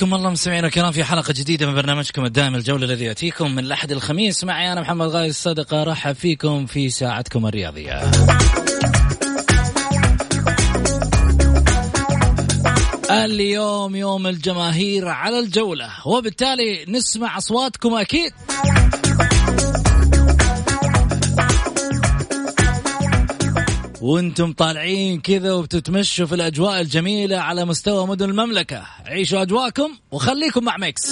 حياكم الله مستمعينا الكرام في حلقة جديدة من برنامجكم الدائم الجولة الذي يأتيكم من الأحد الخميس معي أنا محمد غاي الصدقة رحب فيكم في ساعتكم الرياضية. اليوم يوم الجماهير على الجولة وبالتالي نسمع أصواتكم أكيد. وأنتم طالعين كذا وبتتمشوا في الأجواء الجميلة على مستوى مدن المملكة. عيشوا أجواءكم وخليكم مع ميكس.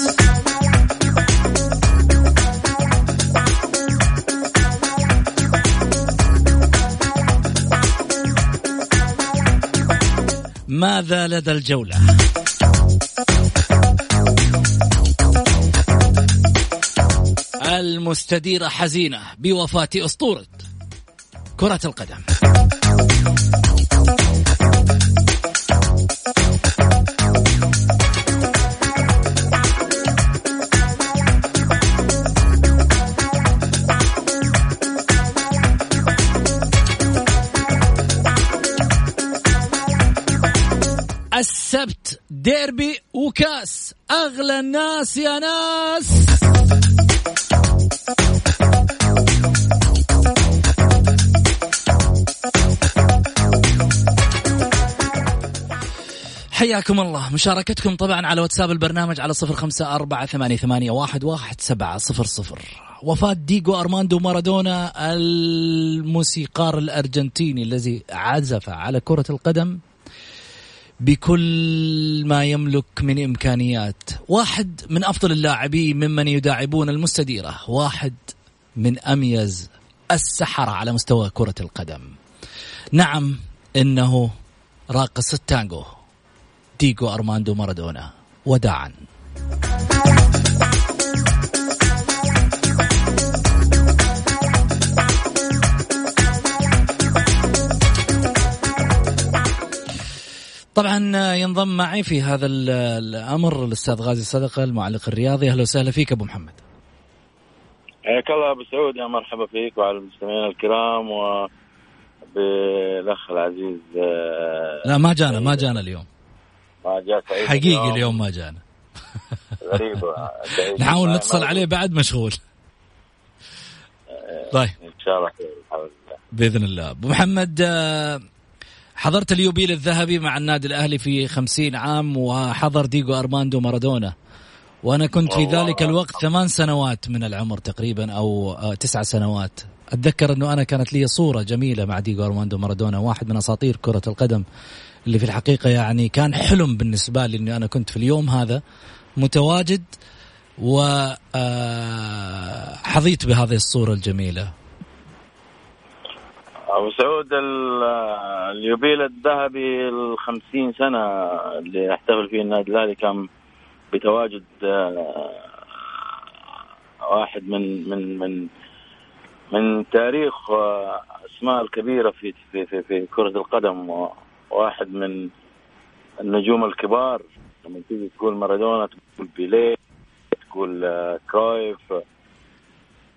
ماذا لدى الجولة؟ المستديرة حزينة بوفاة أسطورة كرة القدم. السبت ديربي وكاس. أغلى الناس يا ناس. حياكم الله. مشاركتكم طبعا على واتساب البرنامج على صفر خمسة أربعة ثمانية, ثمانية واحد, واحد سبعة صفر صفر. وفاة ديغو أرماندو مارادونا الموسيقار الأرجنتيني الذي عزف على كرة القدم بكل ما يملك من إمكانيات. واحد من أفضل اللاعبين ممن يداعبون المستديرة. واحد من أميز السحرة على مستوى كرة القدم. نعم إنه راقص التانجو. ديغو أرماندو مارادونا. وداعا. طبعا ينضم معي في هذا الأمر الأستاذ غازي صدقة المعلق الرياضي. أهلا وسهلا فيك أبو محمد. حياك الله أبو سعود. يا مرحبا فيك وعلى المستمعين الكرام و بالاخ العزيز لا ما جانا ما جانا اليوم. ما جاء حقيقي اليوم, اليوم ما جانا. غريب. نحاول نتصل عليه بعد مشغول. طيب. إن شاء الله خير بإذن الله. أبو محمد حضرت اليوبيل الذهبي مع النادي الأهلي في خمسين عام وحضر ديغو أرماندو مارادونا. وأنا كنت في ذلك الوقت ثمان سنوات من العمر تقريبا أو تسع سنوات. أتذكر أنه أنا كانت لي صورة جميلة مع ديغو أرماندو مارادونا واحد من أساطير كرة القدم. اللي في الحقيقة يعني كان حلم بالنسبة لي أني أنا كنت في اليوم هذا متواجد وحظيت بهذه الصورة الجميلة. أبو سعود اليوبيل الذهبي الخمسين سنة اللي أحتفل فيه النادي الأهلي كان بتواجد واحد من من من من تاريخ آه، أسماء الكبيرة في في في, في كرة القدم. واحد من النجوم الكبار. لما تيجي تقول مارادونا تقول بيليه تقول آه، كرويف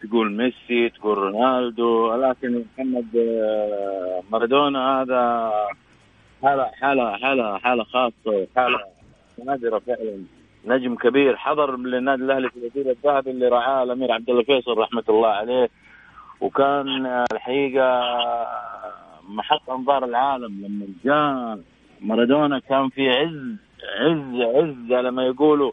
تقول ميسي تقول رونالدو. لكن محمد آه، مارادونا هذا حالة حالة حالة حالة خاصة حالة نادرة فعلا. نجم كبير حضر للنادي الأهلي في الجيل الذهبي اللي رعاه الأمير عبد الله فيصل رحمة الله عليه. وكان الحقيقة محط أنظار العالم لما جاء مارادونا كان في عز عز عز على ما يقولوا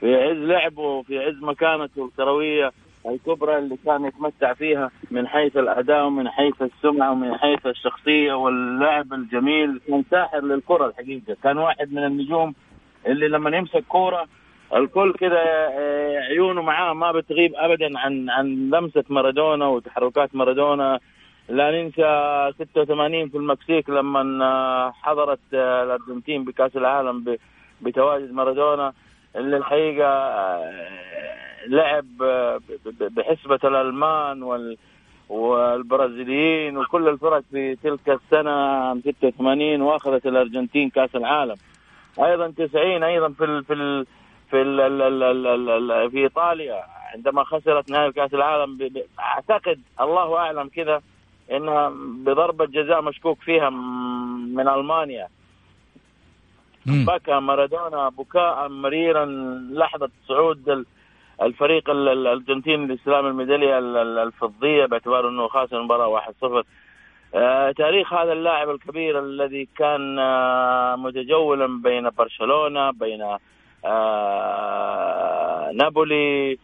في عز لعبه وفي عز مكانته الكروية الكبرى اللي كان يتمتع فيها من حيث الأداء ومن حيث السمعة ومن حيث الشخصية واللعب الجميل كان ساحر للكرة الحقيقة. كان واحد من النجوم اللي لما يمسك كورة الكل كده آه، عيونه معاه ما بتغيب ابدا عن عن لمسة مارادونا وتحركات مارادونا. لا ننسى 86 في المكسيك لما آه، حضرت آه، الأرجنتين بكأس العالم بتواجد مارادونا اللي الحقيقة لعب بحسبة الألمان وال والبرازيليين وكل الفرق في تلك السنة 86 وأخذت الأرجنتين كأس العالم. أيضا 90 أيضا في ال في ال في ال ال ال ال ال ال في إيطاليا عندما خسرت نهائي كأس العالم أعتقد الله أعلم كذا انها بضربة جزاء مشكوك فيها من ألمانيا. بكى مارادونا بكاء مريرا لحظة صعود الفريق الأرجنتيني لاستلام الميدالية الفضية باعتبار إنه خاسر المباراة 1-0 آه، تاريخ هذا اللاعب الكبير الذي كان آه، متجولا بين برشلونة بين آه، نابولي.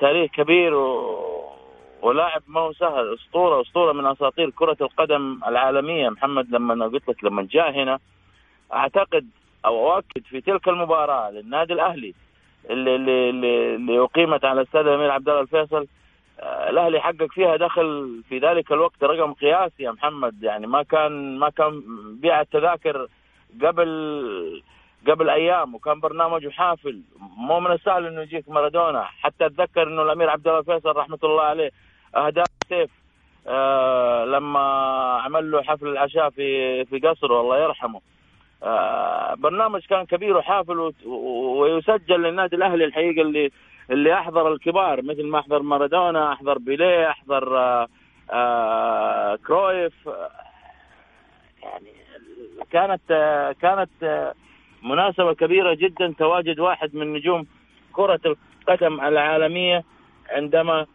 تاريخ كبير ولاعب ما هو سهل. أسطورة أسطورة من أساطير كرة القدم العالمية. محمد لما أنا قلت لك لما جاء هنا أعتقد أو أؤكد في تلك المباراة للنادي الأهلي اللي اللي, اللي أقيمت على استاد الامير عبد الله الفيصل الأهلي حقق فيها دخل في ذلك الوقت رقم قياسي يا محمد. يعني ما كان ما كان بيع التذاكر قبل قبل أيام وكان برنامجه حافل. مو من السهل إنه يجيك مارادونا. حتى أتذكر إنه الأمير عبد الله فيصل رحمة الله عليه اهداه سيف. آه لما عمل له حفل العشاء في في قصره الله يرحمه. آه برنامج كان كبير وحافل ويسجل للنادي الأهلي الحقيقة اللي اللي أحضر الكبار مثل ما أحضر مارادونا أحضر بيليه أحضر آه آه كرويف. يعني كانت آه كانت آه مناسبة كبيرة جدا تواجد واحد من نجوم كرة القدم العالمية عندما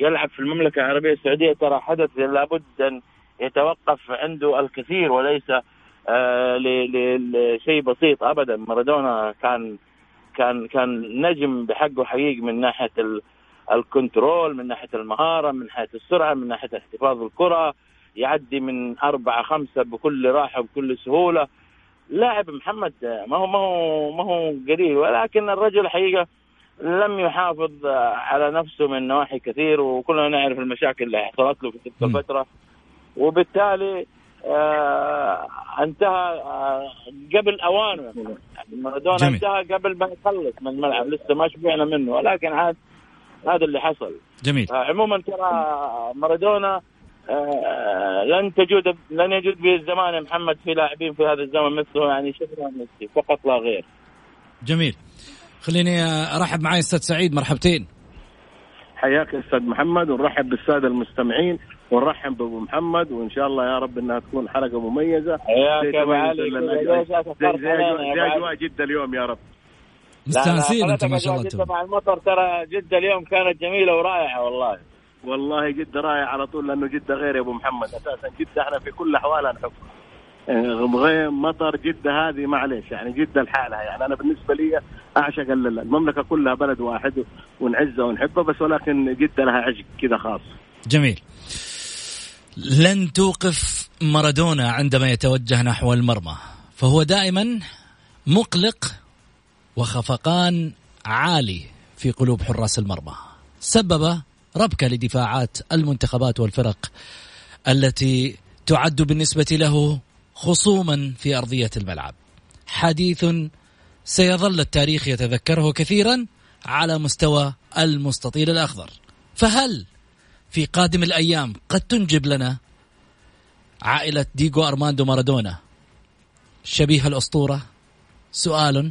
يلعب في المملكة العربية السعودية ترى حدث لابد أن يتوقف عنده الكثير وليس آه لشيء بسيط أبدا. مارادونا كان كان كان نجم بحقه حقيقي من ناحية الكنترول من ناحية المهارة من ناحية السرعة من ناحية احتفاظ الكرة. يعدي من أربعة خمسة بكل راحة بكل سهولة. لاعب محمد ما هو ما هو ما هو قليل ولكن الرجل حقيقة لم يحافظ على نفسه من نواحي كثير وكلنا نعرف المشاكل اللي حصلت له في تلك الفترة. وبالتالي آه انتهى آه قبل أوانه. يعني مارادونا انتهى قبل ما يخلص من الملعب. لسه ما شبعنا منه. ولكن عاد هذا اللي حصل. جميل. آه عموما ترى مارادونا آه لن تجود لن يجود به الزمان يا محمد في لاعبين في هذا الزمن مثله. يعني شكرا ميسي فقط لا غير. جميل. خليني أرحب معي أستاذ سعيد مرحبتين. حياك أستاذ محمد ونرحب بالسادة المستمعين ونرحب بأبو محمد وإن شاء الله يا رب إنها تكون حلقة مميزة. حياك يا ابو علي زي أجواء جدة اليوم يا رب. مستانسين أنتم ما شاء الله. جدة مع المطر ترى جدة اليوم كانت جميلة ورائعة والله. والله جدة رائعة على طول لأنه جدة غير يا أبو محمد أساسا جدة إحنا في كل أحوالها نحبها. غيم مطر جدة هذه معلش يعني جدة لحالها يعني أنا بالنسبة لي أعشق المملكة كلها بلد واحد ونعزها ونحبها بس ولكن جدة لها عشق كذا خاص. جميل. لن توقف مارادونا عندما يتوجه نحو المرمى فهو دائما مقلق وخفقان عالي في قلوب حراس المرمى. سبب ربكة لدفاعات المنتخبات والفرق التي تعد بالنسبة له خصوما في أرضية الملعب. حديث سيظل التاريخ يتذكره كثيرا على مستوى المستطيل الأخضر. فهل في قادم الأيام قد تنجب لنا عائلة ديغو أرماندو مارادونا؟ شبيه الأسطورة؟ سؤال.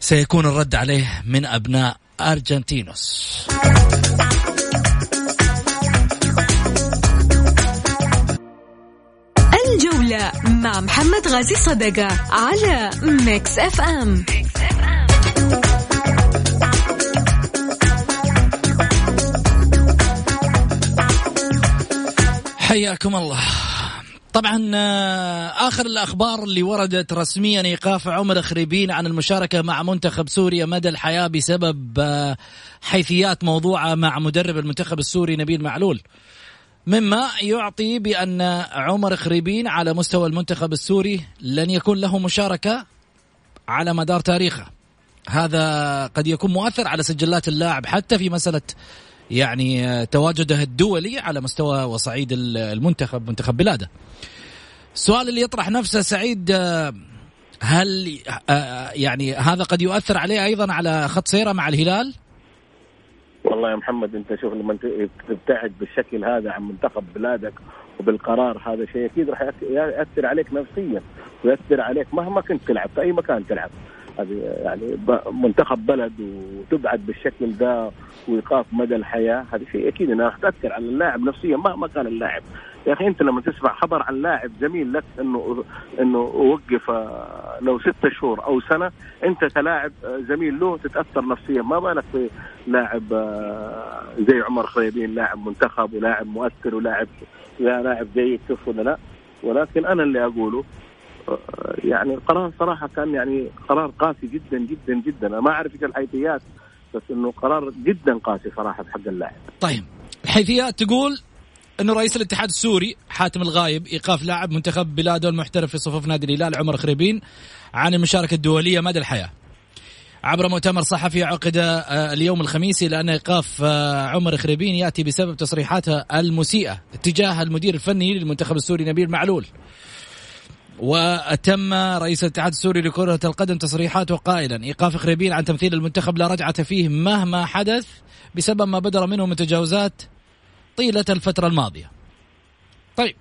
سيكون الرد عليه من أبناء أرجنتينوس. مع محمد غازي صدقة على ميكس اف ام, ميكس أف أم. حياكم الله طبعا آه، آخر الأخبار اللي وردت رسميا إيقاف عمر خريبين عن المشاركة مع منتخب سوريا مدى الحياة بسبب آه، حيثيات موضوعة مع مدرب المنتخب السوري نبيل معلول مما يعطي بأن عمر خريبين على مستوى المنتخب السوري لن يكون له مشاركة على مدار تاريخه هذا قد يكون مؤثر على سجلات اللاعب حتى في مسألة يعني تواجده الدولي على مستوى وصعيد المنتخب منتخب بلاده السؤال اللي يطرح نفسه سعيد آه، هل آه، يعني هذا قد يؤثر عليه أيضا على خط سيرة مع الهلال؟ والله يا محمد أنت شوف لما تبتعد بالشكل هذا عن منتخب بلادك وبالقرار هذا شيء أكيد راح يأثر عليك نفسيا ويأثر عليك مهما كنت تلعب في أي مكان تلعب. يعني منتخب بلد وتبعد بالشكل ده وايقاف مدى الحياة هذا شيء أكيد إنها تأثر على اللاعب نفسيا مهما كان اللاعب. يا أخي أنت لما تسمع خبر عن لاعب زميل لك انه إنه وقف آه، لو ستة شهور أو سنة أنت كلاعب آه، زميل له تتأثر نفسيا. ما بالك في لاعب آه، زي عمر خيبين لاعب منتخب ولاعب مؤثر ولاعب لاعب جيد شوف ولا لا. ولكن أنا اللي أقوله يعني القرار صراحة كان يعني قرار قاسي جدا جدا جدا. أنا ما أعرف إيش الحيثيات بس إنه قرار جدا قاسي صراحة حق اللاعب. طيب الحيثيات تقول أنه رئيس الاتحاد السوري حاتم الغايب إيقاف لاعب منتخب بلاده المحترف في صفوف نادي الهلال عمر خريبين عن المشاركة الدولية مدى الحياة. عبر مؤتمر صحفي عقد آه، اليوم الخميس إلى أن إيقاف آه، عمر خريبين يأتي بسبب تصريحاته المسيئة اتجاه المدير الفني للمنتخب السوري نبيل معلول وتم رئيس الاتحاد السوري لكرة القدم تصريحاته قائلا إيقاف خريبين عن تمثيل المنتخب لا رجعة فيه مهما حدث بسبب ما بدر منه من تجاوزات طيلة الفترة الماضية. طيب.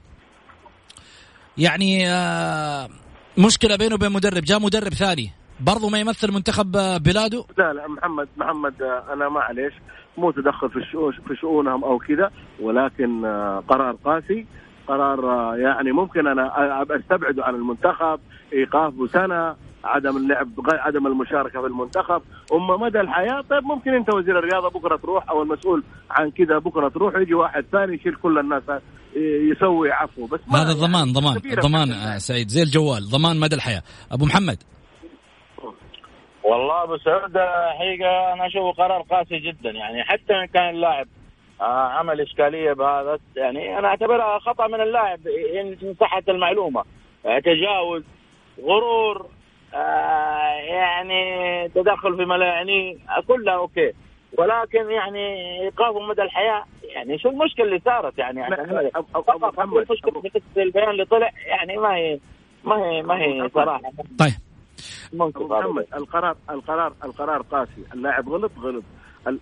يعني آه، مشكلة بينه وبين مدرب. جاء مدرب ثاني. برضو ما يمثل منتخب بلاده؟ لا لا محمد محمد آه، أنا معليش. مو تدخل في في شؤونهم أو كذا ولكن آه، قرار قاسي. قرار آه، يعني ممكن أنا أستبعده عن المنتخب. ايقافه سنه عدم اللعب عدم المشاركة في المنتخب. أما مدى الحياة طيب ممكن أنت وزير الرياضة بكرة تروح أو المسؤول عن كذا بكرة تروح يجي واحد ثاني يشيل كل الناس يسوي عفو. بس ما هذا ضمان ضمان ضمان آه، سعيد. زي الجوال ضمان مدى الحياة. أبو محمد. والله أبو سعود حقيقة أنا أشوفه قرار قاسي جدا. يعني حتى إن كان اللاعب آه، عمل إشكالية بهذا يعني أنا أعتبرها خطأ من اللاعب ان صحت المعلومة. آه، تجاوز غرور آه، يعني تدخل في ما لا يعني كلها أوكي. ولكن يعني ايقافه مدى الحياة يعني شو المشكلة اللي صارت يعني؟ المشكلة في البيان اللي طلع يعني ما هي ما هي ما هي صراحة. طيب. محمد القرار القرار القرار قاسي. اللاعب غلط غلط.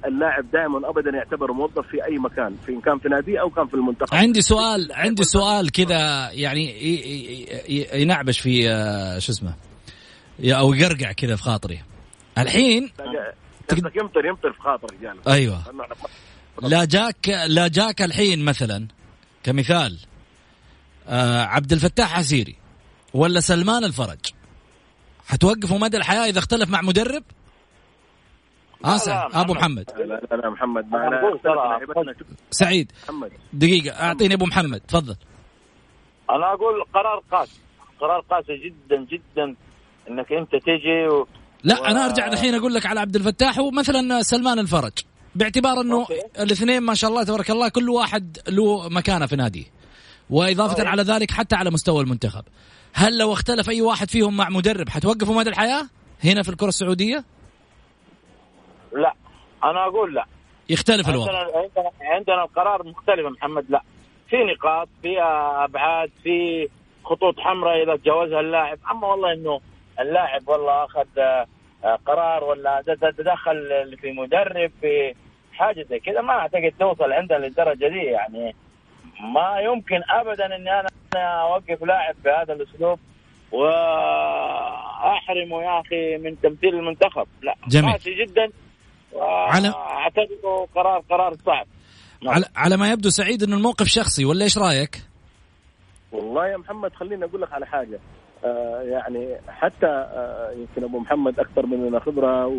اللاعب دائما ابدا يعتبر موظف في أي مكان في إن كان في نادي أو كان في المنتخب. عندي سؤال عندي سؤال كذا يعني ينعبش في آه، شو اسمه؟ أو يقرقع كذا في خاطري. الحين قصدك يمطر يمطر في خاطرك يعني. أيوه. لا جاك لا جاك الحين مثلا كمثال آه عبد الفتاح عسيري ولا سلمان الفرج؟ حتوقفوا مدى الحياة إذا اختلف مع مدرب؟ سعيد أبو محمد. لا لا, لا محمد سعيد. محمد. دقيقة أعطيني أبو محمد تفضل. أنا أقول قرار قاسي. قرار قاسي جدا جدا إنك أنت تجي و... لا و... أنا أرجع الحين أقول لك على عبد الفتاح ومثلا سلمان الفرج. باعتبار إنه الاثنين ما شاء الله تبارك الله كل واحد له مكانة في ناديه. وإضافة أوه. على ذلك حتى على مستوى المنتخب. هل لو اختلف أي واحد فيهم مع مدرب حتوقفوا مدى الحياة؟ هنا في الكرة السعودية؟ لا أنا أقول لا. يختلف الوضع. عندنا عندنا القرار مختلف محمد لا. في نقاط في أبعاد في خطوط حمراء إذا تجاوزها اللاعب. أما والله إنه اللاعب والله أخذ آه، قرار ولا تدخل في مدرب في حاجة زي كذا ما أعتقد توصل عندنا للدرجة دي يعني. ما يمكن ابدا إني أنا أنا أوقف لاعب بهذا الأسلوب وأحرمه يا أخي من تمثيل المنتخب. لا جميل. قاسي جدا. على- اعتقده قرار قرار صعب. على, على ما يبدو سعيد إنه الموقف شخصي ولا إيش رأيك؟ والله يا محمد خليني أقول لك على حاجة. يعني حتى آه يمكن أبو محمد أكثر مننا خبرة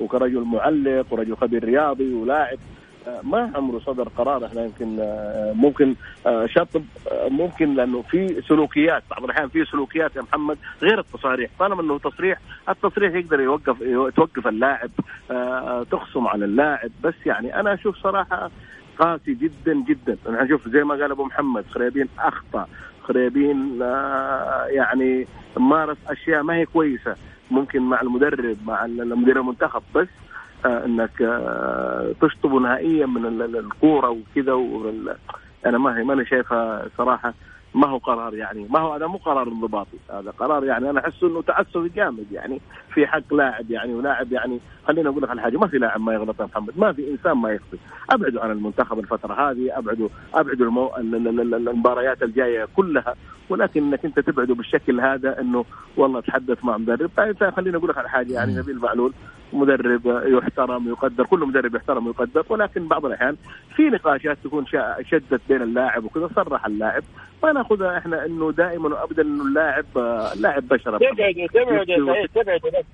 وكرجل معلق ورجل خبير رياضي ولاعب. آه ما عمره صدر قرار إحنا يمكن آه ممكن آه شطب آه ممكن لأنه في سلوكيات بعض الأحيان في سلوكيات يا محمد غير التصاريح. طالما إنه تصريح التصريح يقدر يوقف توقف اللاعب آه تخصم على اللاعب. بس يعني أنا أشوف صراحة قاسي جدا جدا. أنا أشوف زي ما قال أبو محمد خريبين أخطأ. خريبين آه، يعني مارس أشياء ما هي كويسة. ممكن مع المدرب مع المدير المنتخب بس آه، إنك آه، تشطبه نهائيا من ال- ال- الكورة وكذا أنا ما هي ماني شايفها صراحة ما هو قرار يعني ما هو هذا مو قرار انضباطي هذا قرار يعني أنا أحس إنه تعسفي جامد يعني. في حق لاعب يعني ولاعب يعني خليني أقول لك على حاجة ما في لاعب ما يغلط يا محمد ما في إنسان ما يخطئ أبعدوا عن المنتخب الفترة هذه أبعدوا أبعدوا المو... ال- ال- ال- المباريات الجاية كلها ولكن إنك أنت تبعده بالشكل هذا إنه والله تحدث مع مدرب. طيب خليني أقول لك على حاجة يعني نبيل معلول مدرب يحترم يقدر كل مدرب يحترم ويقدر ولكن بعض الأحيان في نقاشات تكون شدت بين اللاعب وكذا صرح اللاعب. ما نأخذها إحنا إنه دائما وابدا إنه اللاعب اللاعب بشر تبعده تبعده يا سعيد تبعده بس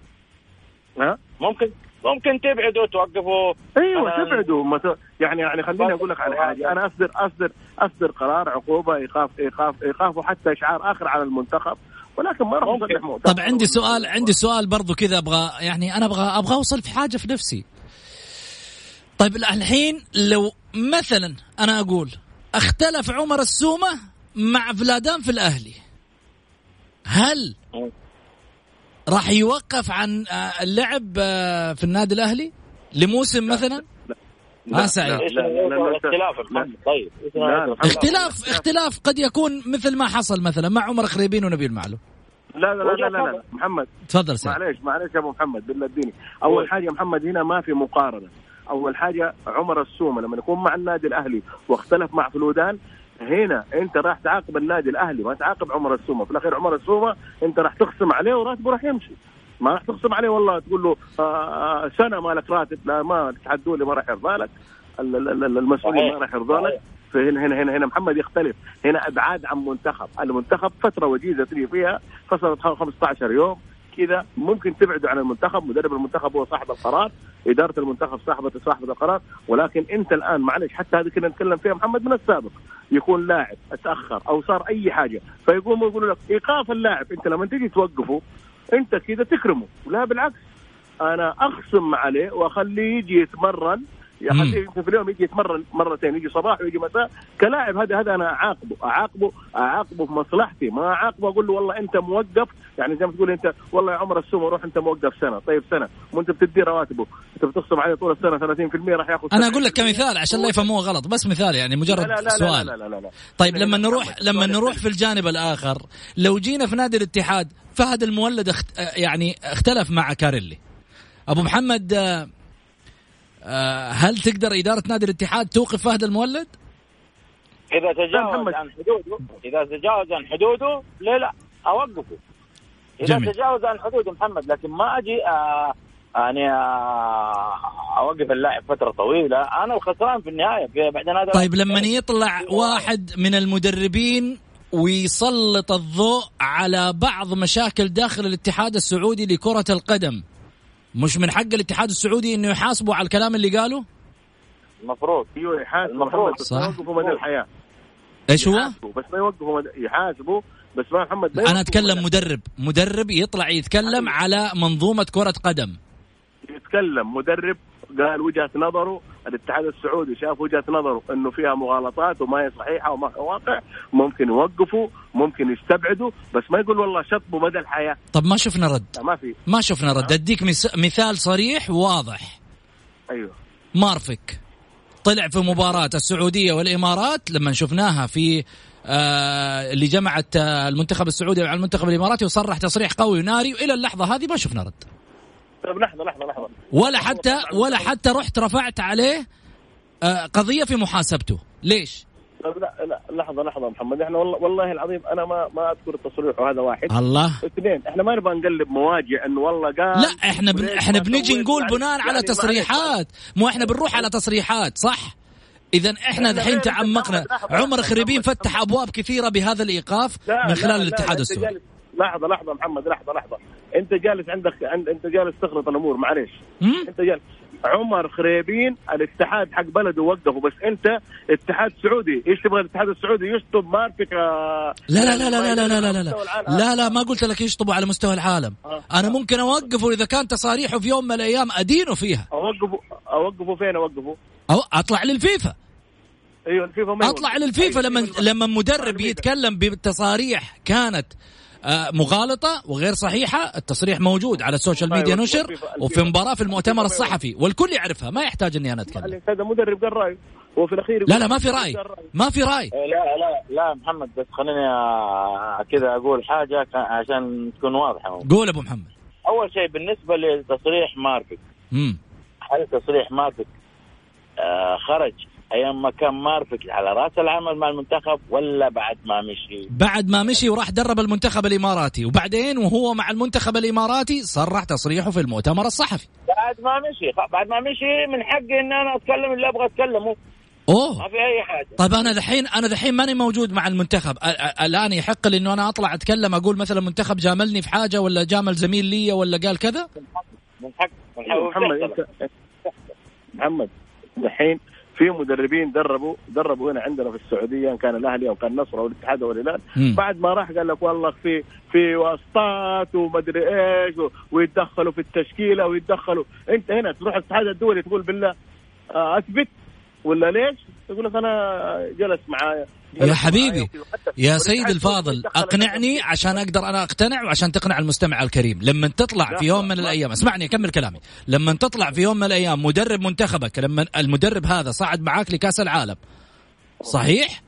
ها؟ ممكن ممكن تبعده توقفه أيوه أنا- تبعدوا. ما ت- يعني يعني خليني أقول لك على حاجة. أنا اصدر اصدر أصدر قرار عقوبة ايقاف ايقاف ايقاف وحتى إشعار آخر على المنتخب ولكن ما راح. نصلح مؤتمر. طب عندي سؤال عندي سؤال برضو كذا أبغى يعني أنا أبغى أبغى أوصل في حاجة في نفسي. طيب الحين لو مثلا أنا أقول اختلف عمر السومة مع فلادان في الأهلي هل راح يوقف عن آه، اللعب آه، في النادي الأهلي؟ لموسم مثلا؟ لا، آه، سعيد. لا، إيش لا، لا، لا، الاختلاف يا لا. محمد طيب. اختلاف اختلاف قد يكون مثل ما حصل مثلا مع عمر خريبين ونبيل معلول. لا لا لا لا, لا, لا. محمد. تفضل سعيد. معليش معليش يا أبو محمد بالله اديني أول حاجة محمد هنا ما في مقارنة. أول حاجة عمر السومة لما يكون مع النادي الأهلي واختلف مع فلودان هنا انت راح تعاقب النادي الاهلي ما تعاقب عمر السومه. في الأخير عمر السومه انت راح تخصم عليه وراتبه راح يمشي. ما راح تخصم عليه والله تقول له آه سنة ما لك راتب. لا ما تحدوا لي ما راح يرضى لك. ال- ال- ال- المسؤولين. ما راح يرضى لك. فهنا هنا هنا هنا محمد يختلف. هنا ابعاد عن منتخب. المنتخب فترة وجيزة تجي فيها فصلت 15 يوم. كذا ممكن تبعده عن المنتخب مدرب المنتخب هو صاحب القرار إدارة المنتخب صاحبه صاحبة القرار ولكن أنت الآن معلش حتى هذه كنا نتكلم فيها محمد من السابق يكون لاعب اتاخر أو صار أي حاجة فيقوموا يقولوا لك إيقاف اللاعب أنت لما تيجي توقفه أنت كذا تكرمه لا بالعكس أنا أخصم عليه وأخليه يجي يتمرن يخليه يمكن في اليوم يجي يتمرن مرتين يجي صباح ويجي مساء. كلاعب هذا هذا أنا أعاقبه اعاقبه أعاقبه في مصلحتي. ما أعاقبه أقول له والله أنت موقف. يعني زي ما تقول أنت والله يا عمر السومة روح أنت موقف سنة. طيب سنة. وانت بتدي رواتبه. أنت بتخصم عليه طول السنة 30% راح ياخذ أنا أقول لك كمثال عشان لا يفهموه غلط. بس مثال يعني مجرد لا لا لا سؤال. لا لا لا لا. طيب لا، لما لا، نروح لما نروح. في الجانب الآخر لو جينا في نادي الاتحاد فهد المولد اخت... يعني اختلف مع كاريلي. أبو محمد آه، هل تقدر إدارة نادي الاتحاد توقف فهد المولد؟ إذا تجاوز. عن حدوده إذا تجاوز عن حدوده ليه لا أوقفه إذا جميل. تجاوز عن حدوده محمد لكن ما أجي آه يعني آه أوقف اللاعب فترة طويلة أنا الخسران في النهاية في بعدين هذا طيب لما يطلع واحد من المدربين ويسلط الضوء على بعض مشاكل داخل الاتحاد السعودي لكرة القدم مش من حق الاتحاد السعودي إنه يحاسبوا على الكلام اللي قاله؟ المفروض أيوه يحاسبوا المفروض. محمد بس ما. يوقفوا مدى الحياة إيش هو؟ يحاسبوا بس ما يوقفوا مدى يحاسبوا بس ما محمد أنا أتكلم مدى- مدرب مدرب يطلع يتكلم على منظومة كرة قدم يتكلم مدرب قال وجهة نظره الاتحاد السعودي شاف وجهة نظره إنه فيها مغالطات وما هي صحيحة وما هي واقع ممكن يوقفوا ممكن يستبعدوا بس ما يقول والله شطبوا مدى الحياة طب ما شفنا رد. ما في. ما شفنا رد. أديك مثال صريح واضح. أيوه. مارفك طلع في مباراة السعودية والإمارات لما شفناها في آه اللي جمعت آه المنتخب السعودي مع المنتخب الإماراتي وصرح تصريح قوي وناري. وإلى اللحظة هذه ما شفنا رد. طيب لحظه لحظه لحظه ولا حتى ولا حتى رحت رفعت عليه آه، قضيه في محاسبته ليش طيب لا لا لحظه لحظه محمد إحنا والله والله العظيم أنا ما ما اذكر التصريح وهذا واحد الله اثنين إحنا ما نبغى نقلب مواجع انه والله قال لا إحنا بن... إحنا بنجي؟ نقول يعني- بناء على يعني تصريحات مو إحنا بنروح على تصريحات صح اذا إحنا دحين غير تعمقنا عمر خريبين. فتح ابواب كثيره بهذا الايقاف لا من خلال لا، الاتحاد جالس- لحظه لحظه محمد لحظه لحظه انت جالس عندك عند انت جالس تخلط الأمور معلش مم؟ انت جالس عمر خريبين الاتحاد حق بلده وقفه بس انت اتحاد سعودي إيش تبغى الاتحاد السعودي يشطب مارفك آه، لا لا لا لا لا لا لا لا لا العالم. لا لا ما قلت لك يشطبوا على مستوى العالم آه. أنا ممكن اوقفه إذا كان تصاريحه في يوم من الأيام ادينه فيها اوقفه اوقفه فين اوقفه؟ أو أطلع للفيفا أيوه الفيفا ما أطلع. للفيفا أيوة، لما لما مدرب. يتكلم بتصاريح كانت مغالطة وغير صحيحة التصريح موجود على ال social أيوة، ميديا نشر وفي مباراة في المؤتمر الصحفي والكل يعرفها ما يحتاج إني أنا أتكلم. هذا مدرب قال رايه هو في الاخير لا لا ما في رأي. ما في رأي. لا لا لا محمد بس خليني آه، كذا أقول حاجة عشان تكون واضحة. قول أبو محمد. أول شيء بالنسبة لتصريح مارفك هل تصريح مارفك آه خرج أيام ما كان مارفك على رأس العمل مع المنتخب ولا بعد ما مشي؟ بعد ما مشي وراح درب المنتخب الإماراتي وبعدين وهو مع المنتخب الإماراتي صرح تصريحه في المؤتمر الصحفي. بعد ما مشي بعد ما مشي من حقي إن أنا أتكلم اللي أبغى أتكلمه. ما اوه في أي حاجة. طيب أنا دحين أنا دحين ماني موجود مع المنتخب. الآن يحق لي إنه أنا أطلع أتكلم أقول مثلا المنتخب جاملني في حاجة ولا جامل زميل لي ولا قال كذا؟ من حق من حق محمد انت محمد الحين في مدربين دربوا دربوا هنا عندنا في السعودية إن كان الأهلي أو كان النصر أو الاتحاد أو الهلال. بعد ما راح قال لك والله في في واسطات ومدري إيش ويتدخلوا في التشكيلة ويتدخلوا أنت هنا تروح الاتحاد الدولي تقول بالله آه، أثبت ولا ليش؟ يقول لك أنا جلس معايا. يا حبيبي يا سيد الفاضل أقنعني عشان أقدر أنا أقتنع وعشان تقنع المستمع الكريم. لما تطلع في يوم من لا. الأيام اسمعني اكمل كلامي. لما تطلع في يوم من الأيام مدرب منتخبك لما المدرب هذا صعد معاك لكأس العالم صحيح؟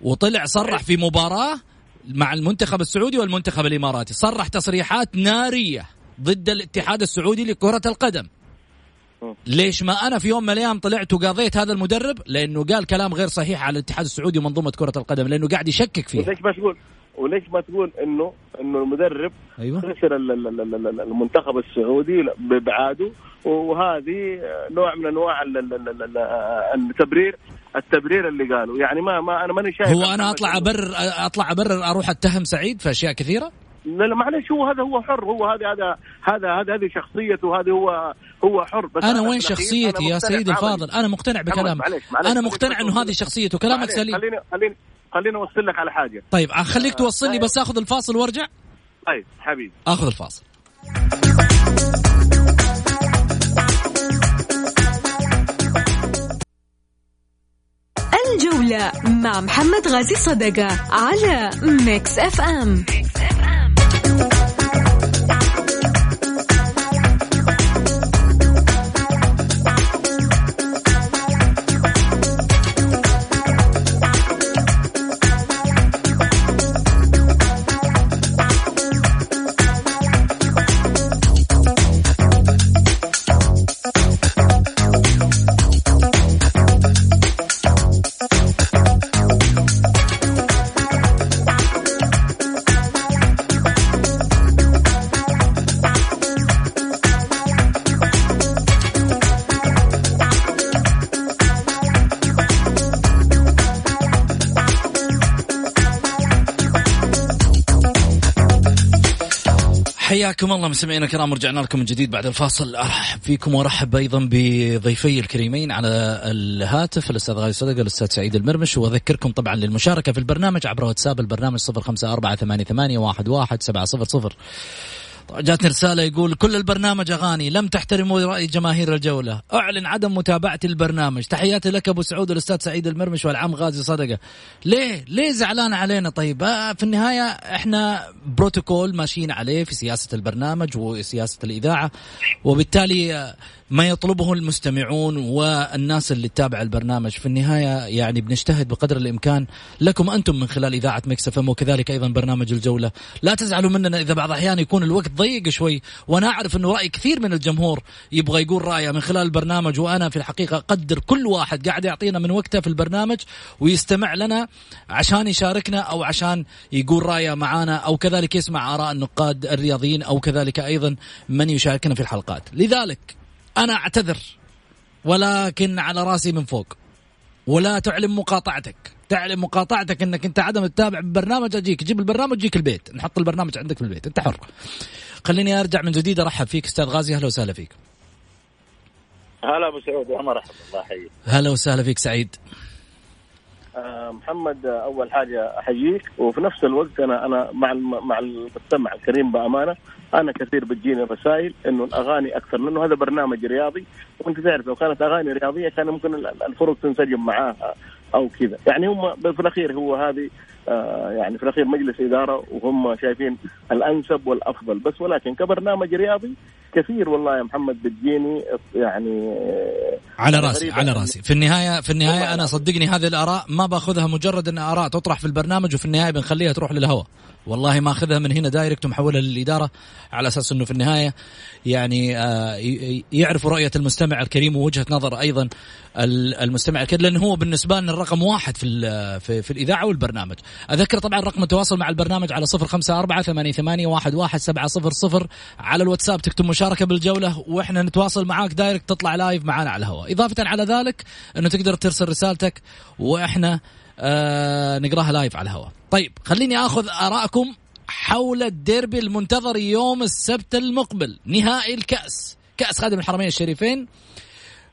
وطلع صرح في مباراة مع المنتخب السعودي والمنتخب الإماراتي صرح تصريحات نارية ضد الاتحاد السعودي لكرة القدم. ليش ما أنا في يوم من الأيام طلعت وقاضيت هذا المدرب؟ لأنه قال كلام غير صحيح على الاتحاد السعودي ومنظومة كرة القدم لأنه قاعد يشكك فيها. وليش ما تقول وليش ما تقول انه إنه المدرب أيوه. خسر ال- ال- ال- ال- المنتخب السعودي بابعاده وهذه نوع من أنواع ال- ال- ال- ال- التبرير التبرير اللي قالوا يعني ما ما أنا ماني شايف هو أنا أطلع ابرر أطلع أبرر أروح أتهم سعيد في أشياء كثيرة؟ لا لا معلش هو هذا هو حر هو هذا هذا هذا هذا هذه شخصيته هذه هو هو حر بس أنا وين شخصيتي أنا يا سيدي. الفاضل؟ أنا مقتنع بكلامك. أنا مقتنع انه هذه شخصيته كلامك سليم. خليني خليني خليني أوصل لك على حاجة. طيب خليك توصل لي بس آخذ الفاصل وارجع؟ طيب حبيبي. آخذ الفاصل. الجولة مع محمد غازي صدقة على ميكس أف أم. حياكم الله مستمعينا الكرام رجعنا لكم من جديد بعد الفاصل. أرحب فيكم وأرحب أيضا بضيفي الكريمين على الهاتف الأستاذ غالي صدقه الأستاذ سعيد المرمش وأذكركم طبعا للمشاركة في البرنامج عبر واتساب البرنامج 0548811700 جاتني رسالة يقول كل البرنامج أغاني لم تحترموا رأي جماهير الجولة. أعلن عدم متابعة البرنامج. تحياتي لك أبو سعود والأستاذ سعيد المرمش والعم غازي صدقة. ليه؟ ليه زعلان علينا؟ طيب آه في النهاية إحنا بروتوكول ماشيين عليه في سياسة البرنامج وسياسة الإذاعة وبالتالي آه، ما يطلبه المستمعون والناس اللي تتابع البرنامج. في النهاية يعني بنجتهد بقدر الإمكان. لكم أنتم من خلال إذاعة مكسف وكذلك أيضا برنامج الجولة. لا تزعلوا مننا إذا بعض الأحيان يكون الوقت ضيق شوي وأنا أعرف أنه رأي كثير من الجمهور يبغى يقول رأيه من خلال البرنامج وأنا في الحقيقة أقدر كل واحد قاعد يعطينا من وقته في البرنامج ويستمع لنا عشان يشاركنا أو عشان يقول رأيه معانا أو كذلك يسمع آراء النقاد الرياضيين أو كذلك أيضا من يشاركنا في الحلقات. لذلك أنا أعتذر ولكن على رأسي من فوق. ولا تعلن مقاطعتك. تعلن مقاطعتك إنك أنت عدم تتابع البرنامج أجيك جيب البرنامج جيك البيت. نحط البرنامج عندك في البيت. أنت حر. خليني أرجع من جديد أرحب فيك أستاذ غازي. أهلا وسهلا فيك. هلا أبو سعود يا مرحبا الله يحييك هلا وسهلا فيك سعيد. آه، محمد أول حاجة أحييك. وفي نفس الوقت أنا أنا مع مع المستمع الكريم بأمانة أنا كثير بتجيني رسائل إنه الأغاني أكثر لأنه هذا برنامج رياضي وأنت تعرف لو كانت أغاني رياضية كان ممكن ال- الفرق تنسجم معاها أو كذا يعني هم في الأخير هو هذه آه، يعني في الأخير مجلس إدارة وهم شايفين الأنسب والأفضل بس ولكن كبرنامج رياضي كثير والله يا محمد بتجيني يعني آه، على راسي. على راسي في النهاية في النهاية أنا. صدقني هذه الآراء ما باخذها مجرد إن آراء تطرح في البرنامج وفي النهاية بنخليها تروح للهواء والله ما أخذها من هنا direct ومحولها للإدارة على أساس إنه في النهاية يعني آه، يعرفوا رؤية المستمع الكريم ووجهة نظر أيضا ال- المستمع الكريم لأن هو بالنسبة لنا الرقم واحد في في, في الإذاعة والبرنامج. أذكر طبعا رقم التواصل مع البرنامج على صفر خمسة أربعة ثمانية ثمانية واحد واحد سبعة صفر صفر. على الواتساب تكتب مشاركة بالجولة وإحنا نتواصل معاك direct تطلع live معانا على الهواء. إضافة على ذلك أنه تقدر ترسل رسالتك وإحنا آه نقراها لايف على الهواء. طيب خليني أخذ آراءكم حول الديربي المنتظر يوم السبت المقبل. نهائي الكأس. كأس خادم الحرمين الشريفين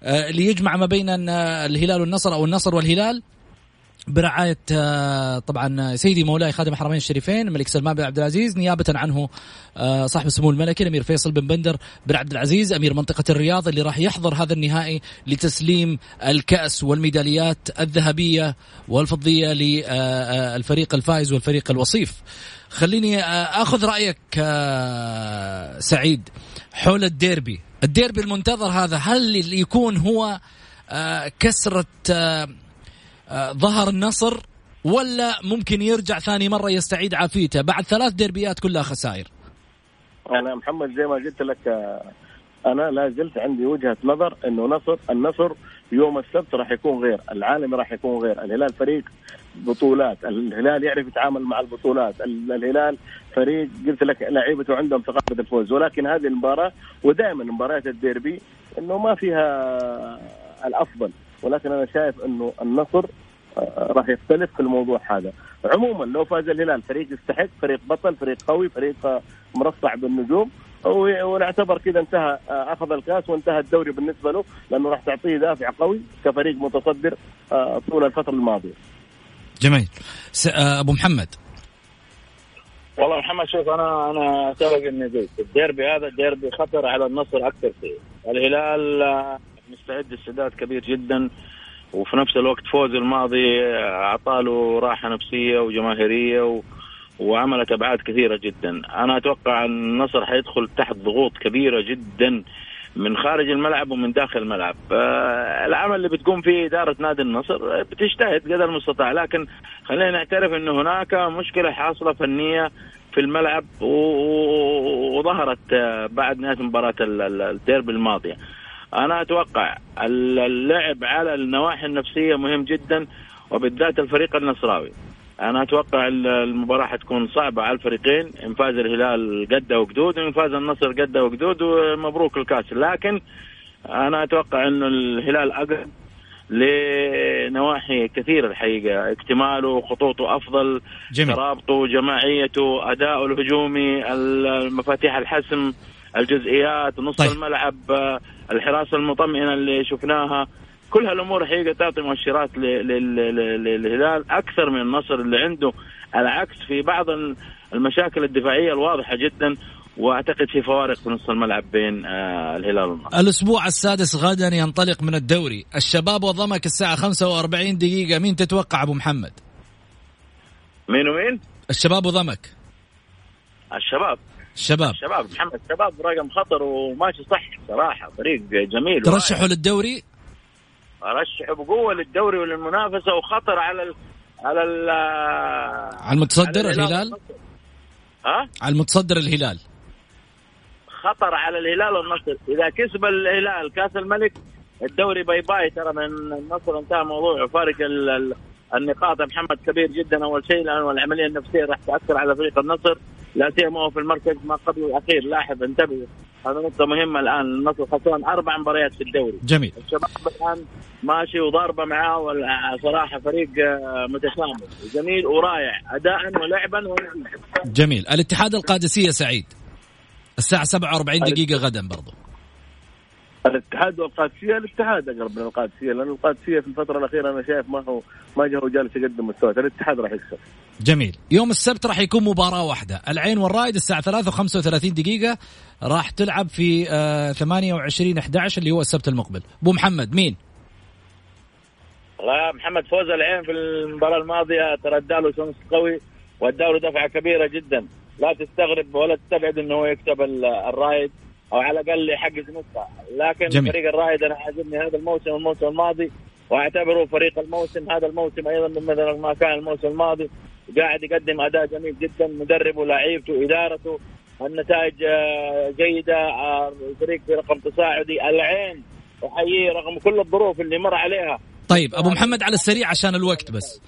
آه، اللي يجمع ما بين الهلال والنصر أو النصر والهلال. برعاية آه، طبعا سيدي مولاي خادم الحرمين الشريفين الملك سلمان بن عبد العزيز نيابة عنه آه، صاحب السمو الملكي الأمير فيصل بن بندر بن عبد العزيز أمير منطقة الرياض اللي راح يحضر هذا النهائي لتسليم الكأس والميداليات الذهبية والفضية للفريق الفائز والفريق الوصيف. خليني آه، أخذ رأيك سعيد حول الديربي. الديربي المنتظر هذا هل يكون هو كسرة ظهر النصر ولا ممكن يرجع ثاني مرة يستعيد عافيته؟ بعد ثلاث ديربيات كلها خسائر. أنا محمد زي ما قلت لك آه، أنا لا زلت عندي وجهة نظر إنه نصر النصر يوم السبت راح يكون غير العالمي راح يكون غير. الهلال فريق بطولات الهلال يعرف يتعامل مع البطولات. ال- الهلال فريق قلت لك لعيبته عندهم ثقافة الفوز. ولكن هذه المباراة ودائما مباريات الديربي إنه ما فيها الأفضل. ولكن أنا شايف إنه النصر آه، راح يختلف في الموضوع هذا. عموما لو فاز الهلال فريق يستحق فريق بطل فريق قوي فريق آه، مرصع بالنجوم ونعتبر كذا انتهى آه، أخذ الكاس وانتهى الدوري بالنسبة له لأنه راح تعطيه دافع قوي كفريق متصدر طول الفترة الماضية. جميل. س- أبو محمد. والله محمد شوف أنا أنا سبق إني قلت الديربي هذا الديربي خطر على النصر أكثر شيء. الهلال مستعد استعداد كبير جدا وفي نفس الوقت فوز الماضي آه، اعطاله راحة نفسية وجماهيرية و... وعملت أبعاد كثيرة جدا. أنا أتوقع أن النصر حيدخل تحت ضغوط كبيرة جدا من خارج الملعب ومن داخل الملعب. آه، العمل اللي بتقوم فيه إدارة نادي النصر آه، بتجتهد قدر المستطاع لكن خلينا نعترف أنه هناك مشكلة حاصلة فنية في الملعب وظهرت آه، بعد ال- ال- الديربي الماضية أنا أتوقع ال- اللعب على النواحي النفسية مهم جدا وبالذات الفريق النصراوي. أنا أتوقع ال- المباراة حتكون صعبة على الفريقين إن فاز الهلال قدة وقدود وان فاز النصر قدة وقدود ومبروك الكاس. لكن أنا أتوقع انه الهلال أقرب لنواحي كثيرة الحقيقة. اكتماله خطوطه أفضل جميل. ترابطه جماعيته أداؤه الهجومي المفاتيح الحسم. الجزئيات نص طيب. الملعب آه، الحراسه المطمئنة اللي شفناها. كل هالامور حقيقه تعطي مؤشرات للهلال. أكثر من النصر اللي عنده العكس في بعض ال- المشاكل الدفاعية الواضحة جدا وأعتقد في فوارق في نص الملعب بين آه، الهلال والنصر. الأسبوع السادس غدا ينطلق من الدوري. الشباب وضمك الساعة 45 دقيقة. مين تتوقع أبو محمد؟ مين ومين؟ الشباب وضمك. الشباب. الشباب الشباب محمد شباب رقم خطر وماشي صح صراحة فريق جميل ترشحوا للدوري؟ أرشحه بقوة للدوري وللمنافسة وخطر على ال على ال على المتصدر الهلال. ها؟ على المتصدر الهلال. خطر على الهلال والنصر. إذا كسب الهلال كأس الملك الدوري باي باي. ترى من النصر انتهى موضوع فارق النقاط محمد كبير جدا. أول شيء لأنه العملية النفسية راح تأثر على فريق النصر لا سيما في المركز ما قبل الأخير. لاحظ انتبه هذا نقطة مهمة الآن. النصر خسران أربع مباريات في الدوري. جميل. الشباب الآن ماشي وضاربة معاه صراحة فريق آه، متكامل جميل ورائع أداء ولعبا ونتيجة جميل. الاتحاد القادسية سعيد. الساعة 47 دقيقة غدا برضو. الاتحاد والقادسية الاتحاد أقرب من القادسية لأن القادسية في الفترة الأخيرة أنا شايف ما هو ما هو جالس يقدم مستوى الاتحاد راح يكسب. جميل. يوم السبت راح يكون مباراة واحدة. العين والرائد الساعة 3 و35 دقيقة راح تلعب في آه 28 11 اللي هو السبت المقبل. أبو محمد مين؟ والله يا محمد فوز العين في المباراة الماضية ترى اداله شمس قوي واداله دفعة كبيرة جدا. لا تستغرب ولا تستبعد إنه هو يكسب ال- الرايد. أو على الأقل يحقق نقطة لكن جميل. فريق الرايد أنا عاجبني هذا الموسم والموسم الماضي وأعتبره فريق الموسم. هذا الموسم أيضا من مثل ما كان الموسم الماضي. قاعد يقدم أداء جميل جدا مدربه لاعيبته إدارته. النتائج آه، جيدة. آه، الفريق في رقم تصاعدي. العين احييه رغم كل الظروف اللي مر عليها. طيب أبو محمد على السريع عشان الوقت بس.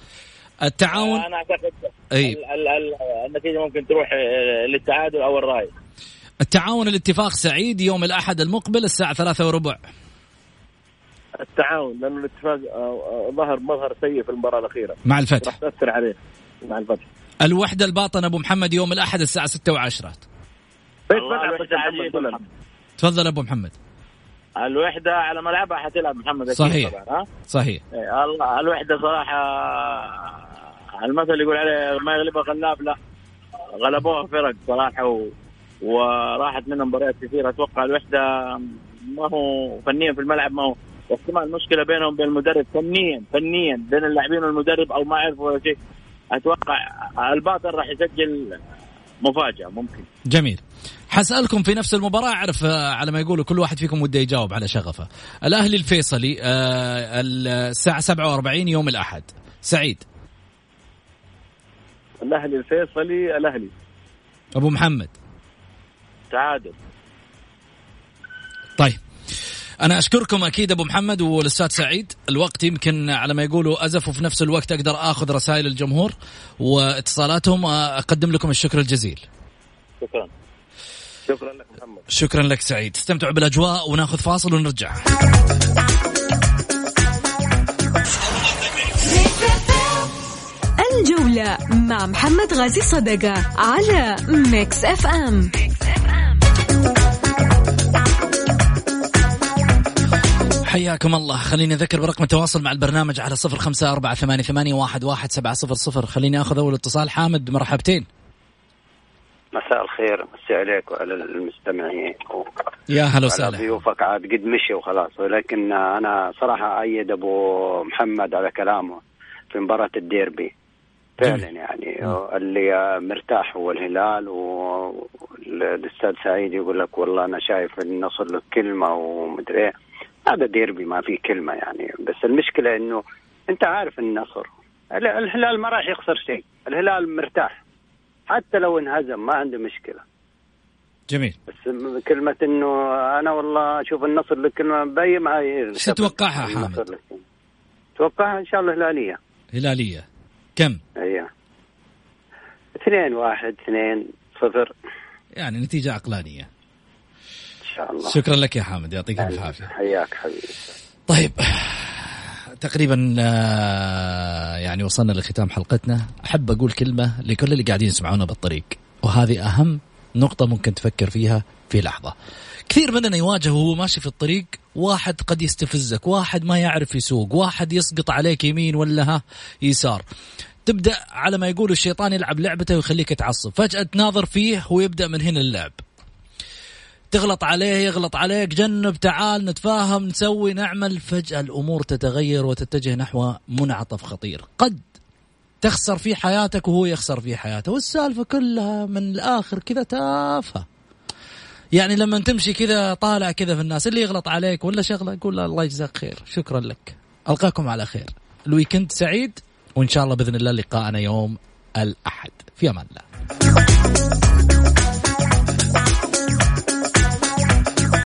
التعاون أنا أعتقد أي. ال- ال- ال- النتيجة ممكن تروح آه، للتعادل أو الراي التعاون الاتفاق سعيد يوم الأحد المقبل الساعة ثلاثة وربع. التعاون لأنه الاتفاق آه، آه، ظهر مظهر سيء في المباراة الأخيرة. مع الفتح. راح تأثر عليه. مع الفتح. الوحدة الباطن أبو محمد يوم الأحد الساعة ستة. محمد. تفضل. أبو محمد. الوحدة على ملعبها حتلعب محمد أكيد صحيح. طبعا ها؟ صحيح. إيه، الوحدة صراحة المثل يقول عليه ما يغلبها غلاب لا. غلبوها فرق صراحة و... وراحت منهم مباريات كثيرة. أتوقع الوحدة ما هو فنيا في الملعب ما هو. احتمال مشكله بينهم وبين المدرب فنيا فنيا بين اللاعبين والمدرب أو ما عرفوا ولا شيء. أتوقع الباطل راح يسجل مفاجأة ممكن. جميل. حسألكم في نفس المباراة أعرف آه، على ما يقولوا كل واحد فيكم وده يجاوب على شغفه. الأهلي الفيصلي آه، الساعة 47 يوم الأحد. سعيد. الأهلي الفيصلي الأهلي. أبو محمد. تعادل طيب. أنا أشكركم أكيد أبو محمد والأستاذ سعيد. الوقت يمكن على ما يقولوا أزف وفي نفس الوقت أقدر أخذ رسائل الجمهور واتصالاتهم. أقدم لكم الشكر الجزيل. شكرا. شكرا لك محمد. شكرا لك سعيد. استمتعوا بالأجواء وناخذ فاصل ونرجع. الجولة مع محمد غازي صدقة على ميكس أف أم. حياكم الله. خليني أذكر برقم التواصل مع البرنامج على صفر خمسة أربعة ثمانية, ثمانية واحد, واحد سبعة صفر صفر. خليني أخذ أول اتصال. حامد مرحبتين. مساء الخير. مسي عليك وعلى المستمعين. يا هلا وسهلا. ضيوفك. عاد قد مشي وخلاص. ولكن أنا صراحة أيد أبو محمد على كلامه في مباراة الديربي. فعلا. يعني. اللي مرتاح هو الهلال والاستاذ سعيد يقول لك والله أنا شايف النصر له كلمة ومدري إيه. هذا ديربي ما فيه كلمة يعني بس المشكلة إنه أنت عارف النصر. ال- الهلال ما راح يخسر شيء الهلال مرتاح. حتى لو انهزم ما عنده مشكلة. جميل. بس كلمة إنه أنا والله أشوف النصر له كلمة باي معي إيش تتوقعها حامد؟ اتوقعها إن شاء الله هلالية. هلالية. كم؟ أيوه. اثنين واحد اثنين صفر. يعني نتيجة عقلانية. ان شاء الله. شكرا لك يا حامد يعطيك الف عافية حياك حبيبي. طيب تقريبا آه، يعني وصلنا لختام حلقتنا. أحب أقول كلمة لكل اللي قاعدين يسمعونا بالطريق وهذه أهم نقطة ممكن تفكر فيها في لحظة. كثير مننا يواجه وهو ماشي في الطريق واحد قد يستفزك واحد ما يعرف يسوق واحد يسقط عليك يمين ولا ها يسار. تبدأ على ما يقولوا الشيطان يلعب لعبته ويخليك تعصب. فجأة تناظر فيه ويبدأ من هنا اللعب. تغلط عليه يغلط عليك جنب تعال نتفاهم نسوي نعمل. فجأة الأمور تتغير وتتجه نحو منعطف خطير. قد تخسر في حياتك وهو يخسر في حياته. والسالفة كلها من الآخر كذا تافهة. يعني لما تمشي كذا طالع كذا في الناس اللي يغلط عليك ولا شغلة قول له الله يجزاك خير شكرا لك. ألقاكم على خير. الويكند سعيد وإن شاء الله بإذن الله لقاءنا يوم الأحد. في أمان الله.